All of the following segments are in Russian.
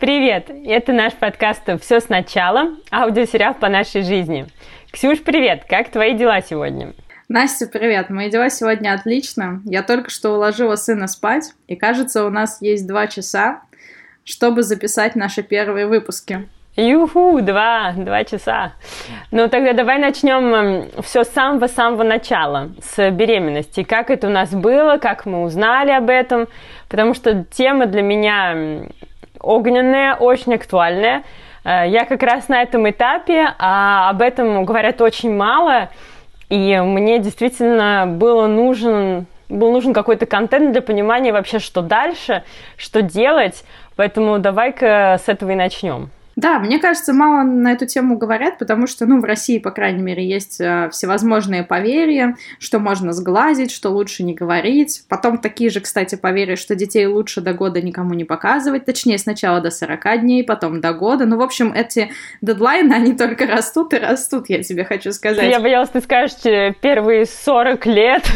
Привет! Это наш подкаст «Все сначала», аудиосериал по нашей жизни. Ксюш, привет! Как твои дела сегодня? Настя, привет! Мои дела сегодня отлично. Я только что уложила сына спать, и кажется, у нас есть два часа, чтобы записать наши первые выпуски. Юху, два, два часа. Ну тогда давай начнем эм, все с самого-самого начала, с беременности. Как это у нас было, как мы узнали об этом, потому что тема для меня огненная, очень актуальная. Э, я как раз на этом этапе, а об этом говорят очень мало, и мне действительно было нужен, был нужен какой-то контент для понимания вообще, что дальше, что делать, поэтому давай-ка с этого и начнем. Да, мне кажется, мало на эту тему говорят, потому что, ну, в России, по крайней мере, есть э, всевозможные поверья, что можно сглазить, что лучше не говорить. Потом такие же, кстати, поверья, что детей лучше до года никому не показывать, точнее, сначала до 40 дней, потом до года. Ну, в общем, эти дедлайны, они только растут и растут, я тебе хочу сказать. Я боялась, ты скажешь э, первые 40 лет.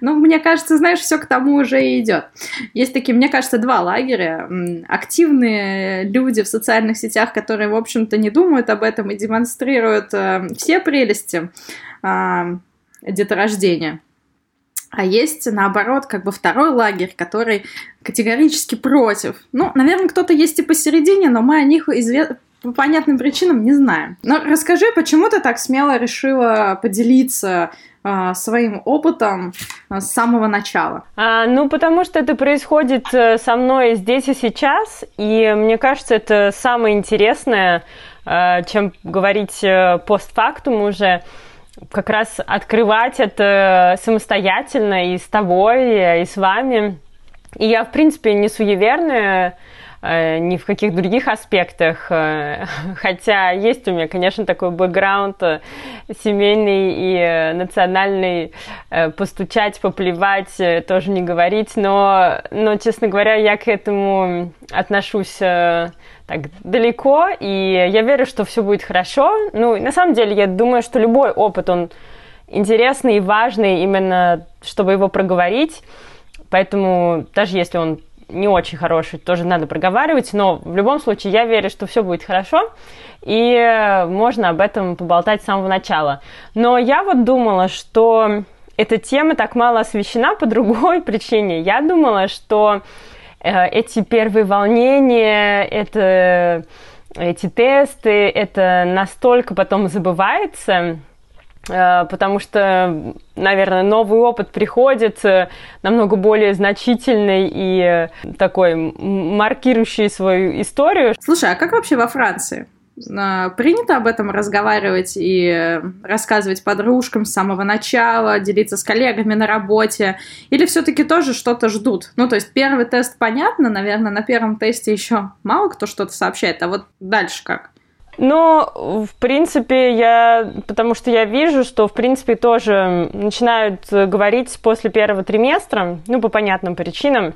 Ну, мне кажется, знаешь, все к тому уже и идет. Есть такие, мне кажется, два лагеря. Активные люди в социальных сетях, которые, в общем-то, не думают об этом и демонстрируют э, все прелести э, деторождения. А есть, наоборот, как бы второй лагерь, который категорически против. Ну, наверное, кто-то есть и посередине, но мы о них изве... по понятным причинам не знаем. Но расскажи, почему ты так смело решила поделиться а, своим опытом а, с самого начала? А, ну, потому что это происходит э, со мной здесь и сейчас, и мне кажется, это самое интересное, э, чем говорить э, постфактум уже как раз открывать это самостоятельно и с тобой, и с вами. И я, в принципе, не суеверная, ни в каких других аспектах. Э, хотя есть у меня, конечно, такой бэкграунд э, семейный и национальный, постучать, поплевать, тоже не говорить, но, но, честно говоря, я к этому отношусь так далеко, и я верю, что все будет хорошо. Ну, на самом деле, я думаю, что любой опыт, он интересный и важный именно, чтобы его проговорить. Поэтому даже если он не очень хороший, тоже надо проговаривать, но в любом случае я верю, что все будет хорошо, и можно об этом поболтать с самого начала. Но я вот думала, что эта тема так мало освещена по другой причине. Я думала, что э, эти первые волнения, это, эти тесты, это настолько потом забывается, Э, потому что, наверное, новый опыт приходит э, намного более значительный и э, такой маркирующий свою историю. Слушай, а как вообще во Франции? Принято об этом разговаривать и рассказывать подружкам с самого начала, делиться с коллегами на работе? Или все-таки тоже что-то ждут? Ну, то есть первый тест понятно, наверное, на первом тесте еще мало кто что-то сообщает, а вот дальше как? Ну, в принципе, я, потому что я вижу, что, в принципе, тоже начинают говорить после первого триместра, ну, по понятным причинам,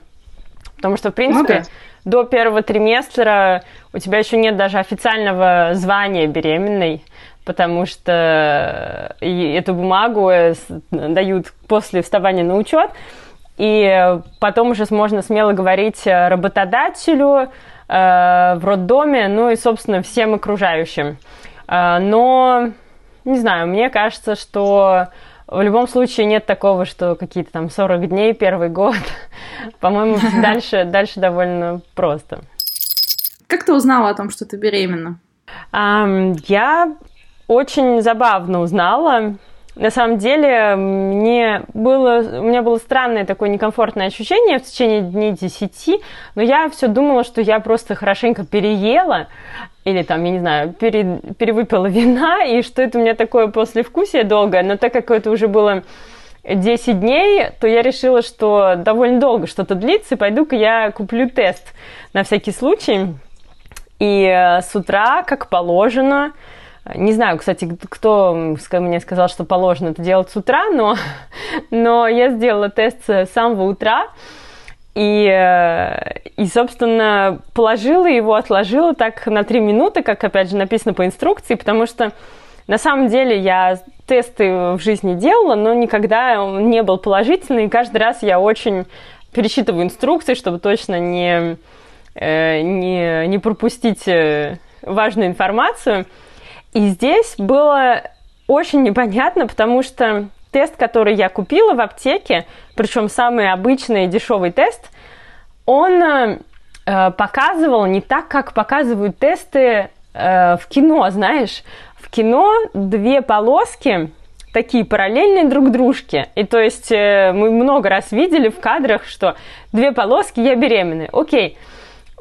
потому что, в принципе, ну, до первого триместра у тебя еще нет даже официального звания беременной, потому что эту бумагу дают после вставания на учет, и потом уже можно смело говорить работодателю, Э, в роддоме, ну и, собственно, всем окружающим. Э, но, не знаю, мне кажется, что в любом случае нет такого, что какие-то там 40 дней, первый год. По-моему, дальше, дальше довольно просто. Как ты узнала о том, что ты беременна? Я очень забавно узнала. На самом деле, мне было, у меня было странное такое некомфортное ощущение в течение дней десяти, но я все думала, что я просто хорошенько переела, или там, я не знаю, пере, перевыпила вина, и что это у меня такое послевкусие долгое, но так как это уже было 10 дней, то я решила, что довольно долго что-то длится, и пойду-ка я куплю тест на всякий случай. И э, с утра, как положено, не знаю, кстати, кто мне сказал, что положено это делать с утра, но, но я сделала тест с самого утра. И, и, собственно, положила его, отложила так на три минуты, как, опять же, написано по инструкции, потому что на самом деле я тесты в жизни делала, но никогда он не был положительный, и каждый раз я очень пересчитываю инструкции, чтобы точно не, не, не пропустить важную информацию. И здесь было очень непонятно, потому что тест, который я купила в аптеке, причем самый обычный дешевый тест, он э, показывал не так, как показывают тесты э, в кино, знаешь. В кино две полоски такие параллельные друг дружке. И то есть э, мы много раз видели в кадрах, что две полоски, я беременная. Окей.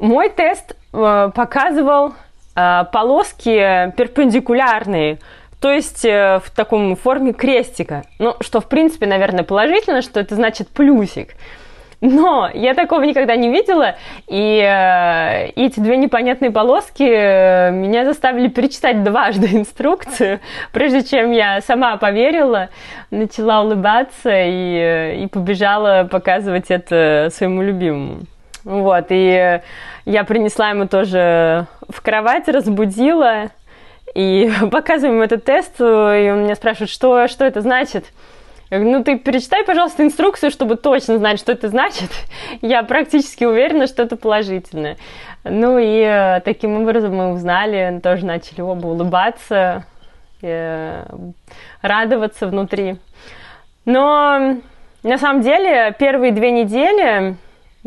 Мой тест э, показывал полоски перпендикулярные, то есть э, в таком форме крестика. Ну, что, в принципе, наверное, положительно, что это значит плюсик. Но я такого никогда не видела, и э, эти две непонятные полоски э, меня заставили перечитать дважды инструкцию, прежде чем я сама поверила, начала улыбаться и, э, и побежала показывать это своему любимому. Вот, и я принесла ему тоже в кровать, разбудила, и показываем этот тест, и он меня спрашивает, что, что это значит. Я говорю, ну ты перечитай, пожалуйста, инструкцию, чтобы точно знать, что это значит. Я практически уверена, что это положительное. Ну и э, таким образом мы узнали, тоже начали оба улыбаться, э, радоваться внутри. Но на самом деле первые две недели,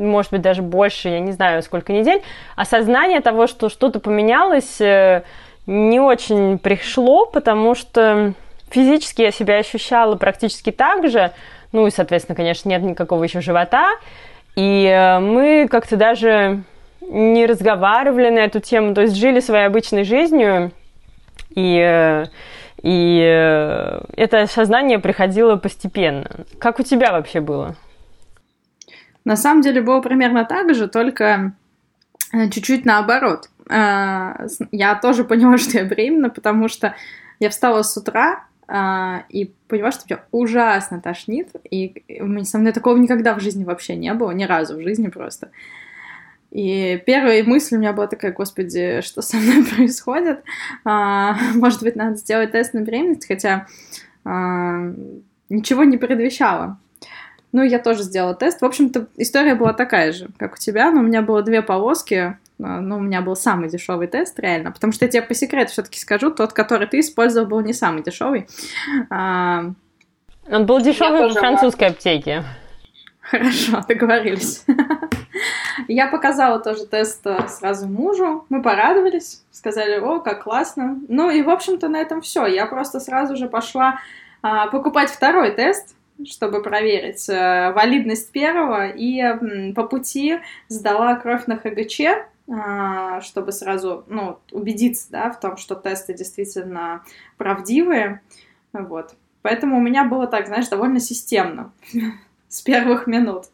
может быть даже больше, я не знаю сколько недель, осознание того, что что-то поменялось, э, не очень пришло, потому что физически я себя ощущала практически так же. Ну и, соответственно, конечно, нет никакого еще живота. И э, мы как-то даже не разговаривали на эту тему, то есть жили своей обычной жизнью. И, э, и это осознание приходило постепенно. Как у тебя вообще было? На самом деле было примерно так же, только чуть-чуть наоборот. Я тоже поняла, что я беременна, потому что я встала с утра, а, и поняла, что меня ужасно тошнит, и со мной такого никогда в жизни вообще не было, ни разу в жизни просто. И первая мысль у меня была такая, господи, что со мной происходит? А, может быть, надо сделать тест на беременность, хотя ничего не предвещало. Ну, я тоже сделала тест. В общем-то, история была такая же, как у тебя, но у меня было две полоски а, ну, у меня был самый дешевый тест, реально, потому что я тебе по секрету все-таки скажу, тот, который ты использовал, был не самый дешевый. А... Он был дешевый в французской аптеке. Хорошо, договорились. Я показала тоже тест э, сразу мужу, мы порадовались, сказали, о, как классно. Ну и, в общем-то, на этом все. Я просто сразу же пошла а, покупать второй тест, чтобы проверить а, валидность первого, и по пути сдала кровь на ХГЧ, а, чтобы сразу ну, убедиться да, в том, что тесты действительно правдивые. Вот. Поэтому у меня было так, знаешь, довольно системно с первых минут.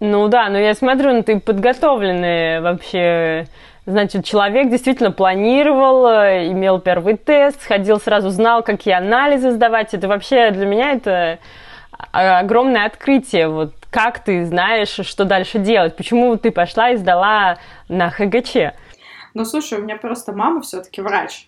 Ну да, но я смотрю, ну ты подготовленный вообще. Значит, человек действительно планировал, имел первый тест, сходил сразу, знал, какие анализы сдавать. Это вообще для меня это огромное открытие. Вот как ты знаешь, что дальше делать? Почему ты пошла и сдала на ХГЧ? Ну, слушай, у меня просто мама все-таки врач.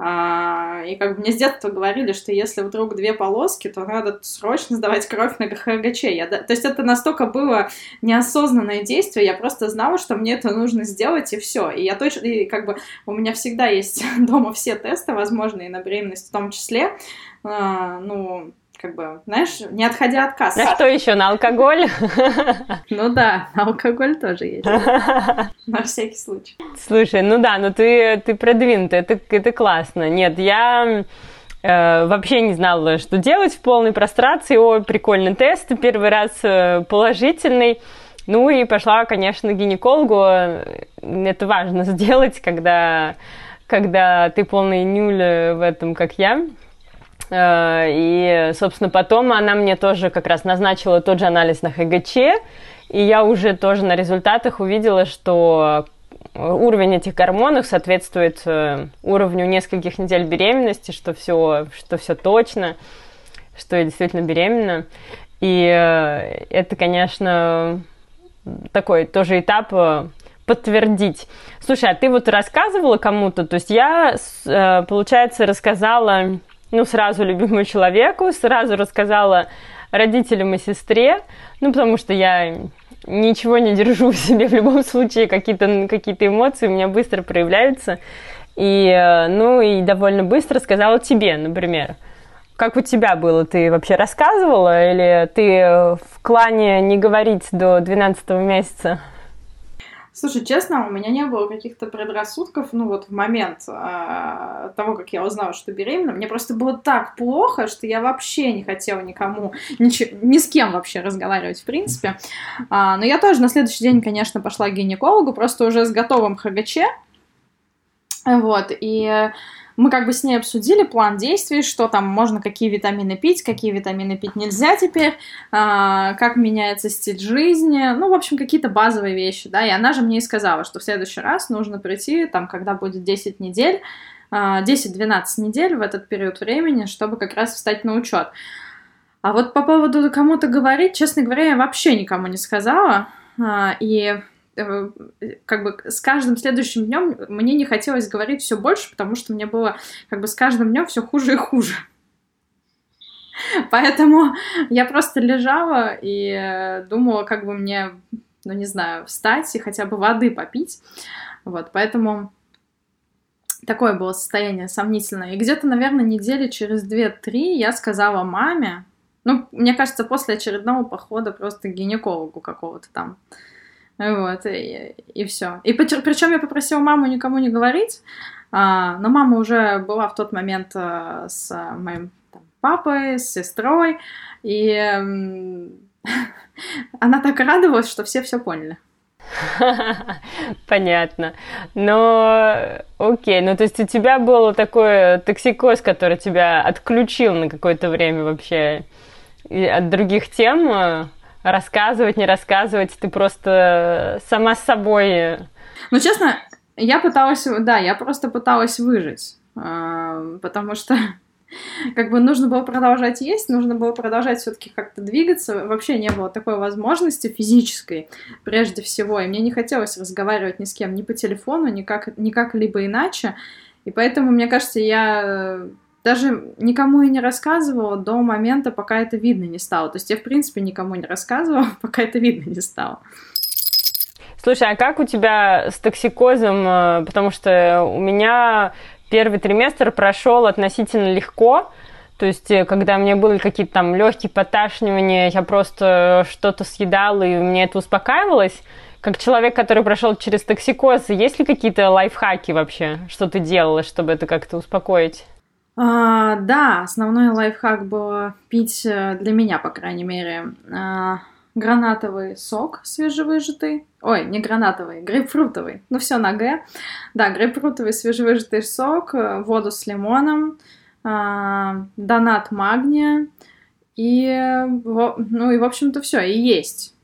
А, и как бы мне с детства говорили, что если вдруг две полоски, то надо срочно сдавать кровь на ХГЧ. Я, то есть это настолько было неосознанное действие, я просто знала, что мне это нужно сделать, и все. И я точно, и как бы у меня всегда есть дома все тесты возможные на беременность в том числе. А, ну, как бы, знаешь, не отходя от кассы. А что еще, на алкоголь? Ну да, на алкоголь тоже есть. На всякий случай. Слушай, ну да, ну ты, ты продвинутый, это, это классно. Нет, я э, вообще не знала, что делать в полной прострации. Ой, прикольный тест, первый раз э, положительный. Ну и пошла, конечно, к гинекологу. Это важно сделать, когда, когда ты полный нюль в этом, как я. Э, и, собственно, потом она мне тоже как раз назначила тот же анализ на ХГЧ, и я уже тоже на результатах увидела, что уровень этих гормонов соответствует э, уровню нескольких недель беременности, что все, что все точно, что я действительно беременна. И э, это, конечно, такой тоже этап подтвердить. Слушай, а ты вот рассказывала кому-то, то есть я, получается, рассказала ну, сразу любимому человеку, сразу рассказала родителям и сестре, ну, потому что я ничего не держу в себе в любом случае, какие-то какие эмоции у меня быстро проявляются. И, э, ну, и довольно быстро сказала тебе, например. Как у тебя было? Ты вообще рассказывала или ты в клане не говорить до 12 месяца? Слушай, честно, у меня не было каких-то предрассудков, ну вот в момент э, того, как я узнала, что беременна, мне просто было так плохо, что я вообще не хотела никому, ничего, ни с кем вообще разговаривать, в принципе. А, но я тоже на следующий день, конечно, пошла к гинекологу, просто уже с готовым ХГЧ, вот, и мы как бы с ней обсудили план действий, что там можно, какие витамины пить, какие витамины пить нельзя теперь, а, как меняется стиль жизни, ну, в общем, какие-то базовые вещи, да, и она же мне и сказала, что в следующий раз нужно прийти, там, когда будет 10 недель, 10-12 а, недель в этот период времени, чтобы как раз встать на учет. А вот по поводу кому-то говорить, честно говоря, я вообще никому не сказала, а, и как бы с каждым следующим днем мне не хотелось говорить все больше, потому что мне было как бы с каждым днем все хуже и хуже. Поэтому я просто лежала и э, думала, как бы мне, ну не знаю, встать и хотя бы воды попить. Вот, поэтому такое было состояние сомнительное. И где-то, наверное, недели через 2-3 я сказала маме, ну, мне кажется, после очередного похода просто к гинекологу какого-то там, вот, и, и все. И причем я попросила маму никому не говорить, а, но мама уже была в тот момент а, с моим там, папой, с сестрой, и она так радовалась, что все все поняли. Понятно. Но окей, ну то есть у тебя был такой токсикоз, который тебя отключил на какое-то время вообще от других тем, рассказывать, не рассказывать, ты просто сама с собой. Ну, честно, я пыталась, да, я просто пыталась выжить, а, потому что как бы нужно было продолжать есть, нужно было продолжать все-таки как-то двигаться. Вообще не было такой возможности физической, прежде всего. И мне не хотелось разговаривать ни с кем, ни по телефону, ни как, ни как-либо иначе. И поэтому, мне кажется, я даже никому и не рассказывала до момента, пока это видно не стало. То есть я, в принципе, никому не рассказывала, пока это видно не стало. Слушай, а как у тебя с токсикозом? Э, потому что у меня первый триместр прошел относительно легко. То есть, э, когда мне были какие-то там легкие поташнивания, я просто что-то съедала, и мне это успокаивалось. Как человек, который прошел через токсикоз, есть ли какие-то лайфхаки вообще, что ты делала, чтобы это как-то успокоить? А, да, основной лайфхак был пить э, для меня, по крайней мере, а, гранатовый сок свежевыжатый. Ой, не гранатовый, грейпфрутовый. Ну, все на Г. Да, грейпфрутовый свежевыжатый сок, э, воду с лимоном, а, донат магния и, ну, и, в общем-то, все, и есть.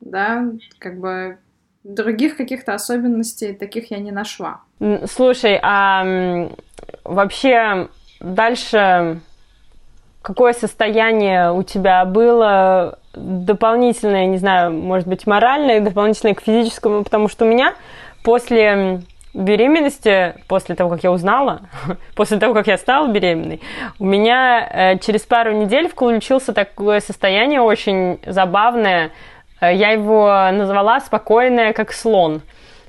Да, как бы других каких-то особенностей таких я не нашла. Слушай, а вообще Дальше какое состояние у тебя было дополнительное, не знаю, может быть, моральное, дополнительное к физическому, потому что у меня после беременности, после того, как я узнала, после того, как я стала беременной, у меня э, через пару недель включился такое состояние очень забавное. Э, я его назвала «спокойное, как слон».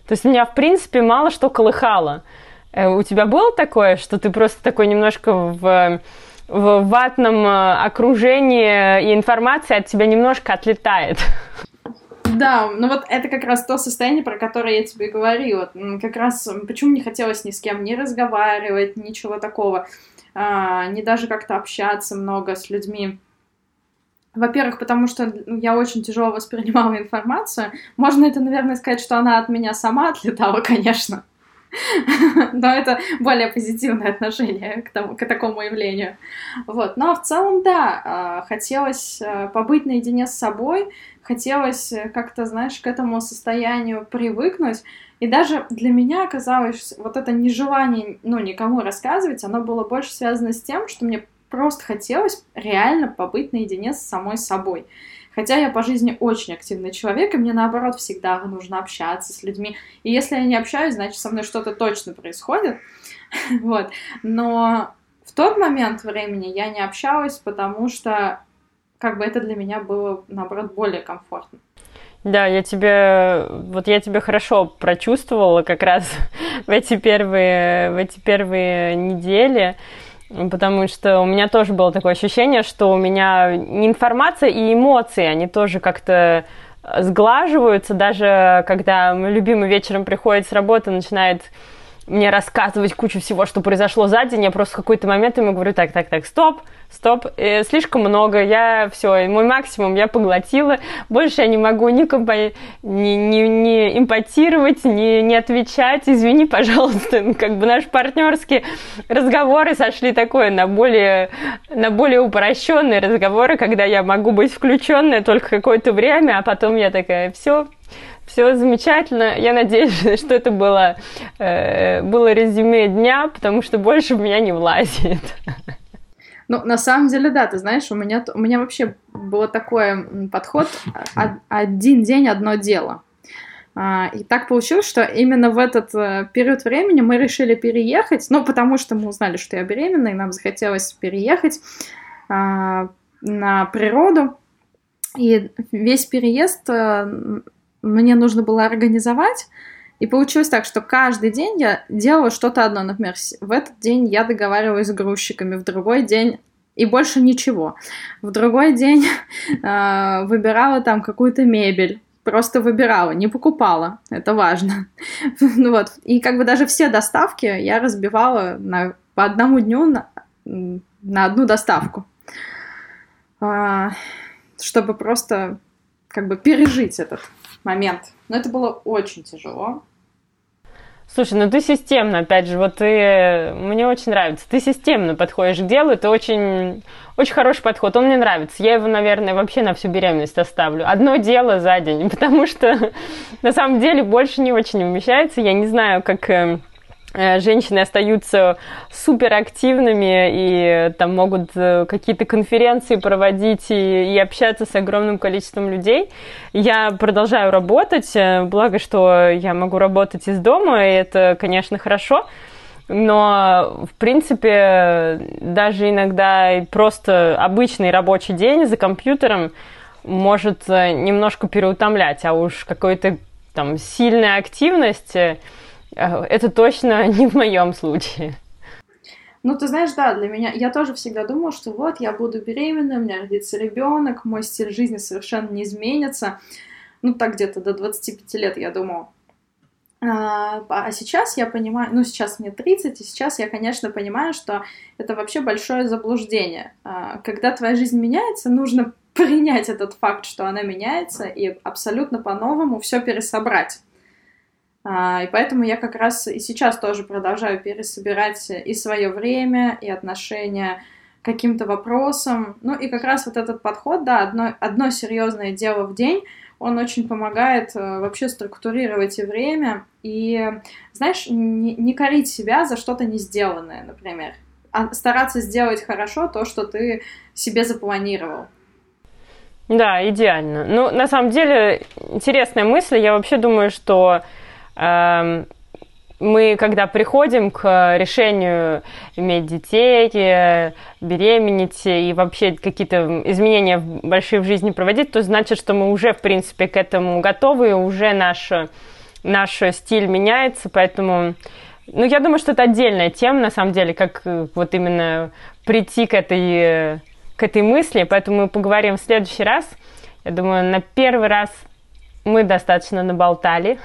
То есть меня, в принципе, мало что колыхало. Э, у тебя было такое, что ты просто такой немножко в, в ватном э, окружении и информация от тебя немножко отлетает? Да, ну вот это как раз то состояние, про которое я тебе говорила. Как раз почему не хотелось ни с кем не разговаривать, ничего такого, а, не даже как-то общаться много с людьми. Во-первых, потому что я очень тяжело воспринимала информацию. Можно это, наверное, сказать, что она от меня сама отлетала, конечно. Но это более позитивное отношение к, тому, к такому явлению. Вот. Но в целом, да, а, хотелось а, побыть наедине с собой, хотелось э, как-то, знаешь, к этому состоянию привыкнуть. И даже для меня оказалось вот это нежелание, ну, никому рассказывать, оно было больше связано с тем, что мне просто хотелось реально побыть наедине с самой собой. Хотя я по жизни очень активный человек, и мне наоборот всегда нужно общаться с людьми. И если я не общаюсь, значит со мной что-то точно происходит. вот. Но в тот момент времени я не общалась, потому что как бы это для меня было, наоборот, более комфортно. Да, я тебе, вот я тебе хорошо прочувствовала как раз в эти первые, в эти первые недели, потому что у меня тоже было такое ощущение, что у меня информация и эмоции, они тоже как-то сглаживаются, даже когда мой любимый вечером приходит с работы, начинает мне рассказывать кучу всего, что произошло за день, я просто в какой-то момент ему говорю, так, так, так, стоп, стоп, э, слишком много, я все, мой максимум я поглотила, больше я не могу ни, компо... ни, ни, ни импотировать, ни, ни отвечать, извини, пожалуйста, ну, как бы наши партнерские разговоры сошли такое на более, на более упрощенные разговоры, когда я могу быть включенная только какое-то время, а потом я такая, все, все замечательно. Я надеюсь, что это было, э, было резюме дня, потому что больше в меня не влазит. Ну, на самом деле, да, ты знаешь, у меня, у меня вообще был такой подход один день, одно дело. А, и так получилось, что именно в этот э, период времени мы решили переехать, ну, потому что мы узнали, что я беременна, и нам захотелось переехать а, на природу. И весь переезд э, мне нужно было организовать, и получилось так, что каждый день я делала что-то одно. Например, в этот день я договаривалась с грузчиками, в другой день и больше ничего. В другой день э, выбирала там какую-то мебель. Просто выбирала, не покупала. Это важно. ну вот. И как бы даже все доставки я разбивала на, по одному дню на, на одну доставку. А, чтобы просто как бы пережить этот момент. Но это было очень тяжело. Слушай, ну ты системно, опять же, вот ты, мне очень нравится, ты системно подходишь к делу, это очень, очень хороший подход, он мне нравится. Я его, наверное, вообще на всю беременность оставлю. Одно дело за день, потому что на самом деле больше не очень умещается. Я не знаю, как э, Э, женщины остаются суперактивными и там могут э, какие-то конференции проводить и, и общаться с огромным количеством людей. Я продолжаю работать, э, благо, что я могу работать из дома, и это, конечно, хорошо. Но, в принципе, даже иногда просто обычный рабочий день за компьютером может немножко переутомлять, а уж какой-то там сильная активность Э, это точно не в моем случае. Ну, ты знаешь, да, для меня, я тоже всегда думала, что вот, я буду беременна, у меня родится ребенок, мой стиль жизни совершенно не изменится. Ну, так где-то до 25 лет я думала. А, а сейчас я понимаю, ну, сейчас мне 30, и сейчас я, конечно, понимаю, что это вообще большое заблуждение. А, когда твоя жизнь меняется, нужно принять этот факт, что она меняется, и абсолютно по-новому все пересобрать. А, и поэтому я как раз и сейчас тоже продолжаю пересобирать и свое время, и отношения к каким-то вопросам. Ну и как раз вот этот подход, да, одно, одно серьезное дело в день, он очень помогает э, вообще структурировать и время, и, знаешь, не, не корить себя за что-то не сделанное, например, а стараться сделать хорошо то, что ты себе запланировал. Да, идеально. Ну, на самом деле, интересная мысль. Я вообще думаю, что мы, когда приходим к решению иметь детей, э, беременеть и вообще какие-то изменения большие в жизни проводить, то значит, что мы уже, в принципе, к этому готовы, уже наш, наш стиль меняется, поэтому... Ну, я думаю, что это отдельная тема, на самом деле, как э, вот именно прийти к этой, к этой мысли, поэтому мы поговорим в следующий раз. Я думаю, на первый раз мы достаточно наболтали.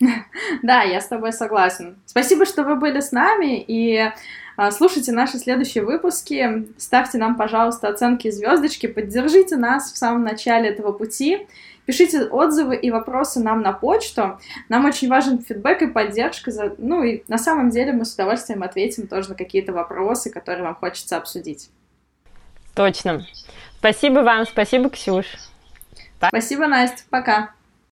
Да, я с тобой согласен. Спасибо, что вы были с нами и а, слушайте наши следующие выпуски. Ставьте нам, пожалуйста, оценки звездочки, поддержите нас в самом начале этого пути. Пишите отзывы и вопросы нам на почту. Нам очень важен фидбэк и поддержка. За... Ну и на самом деле мы с удовольствием ответим тоже на какие-то вопросы, которые вам хочется обсудить. Точно. Спасибо вам, спасибо, Ксюш. Спасибо, Настя. Пока.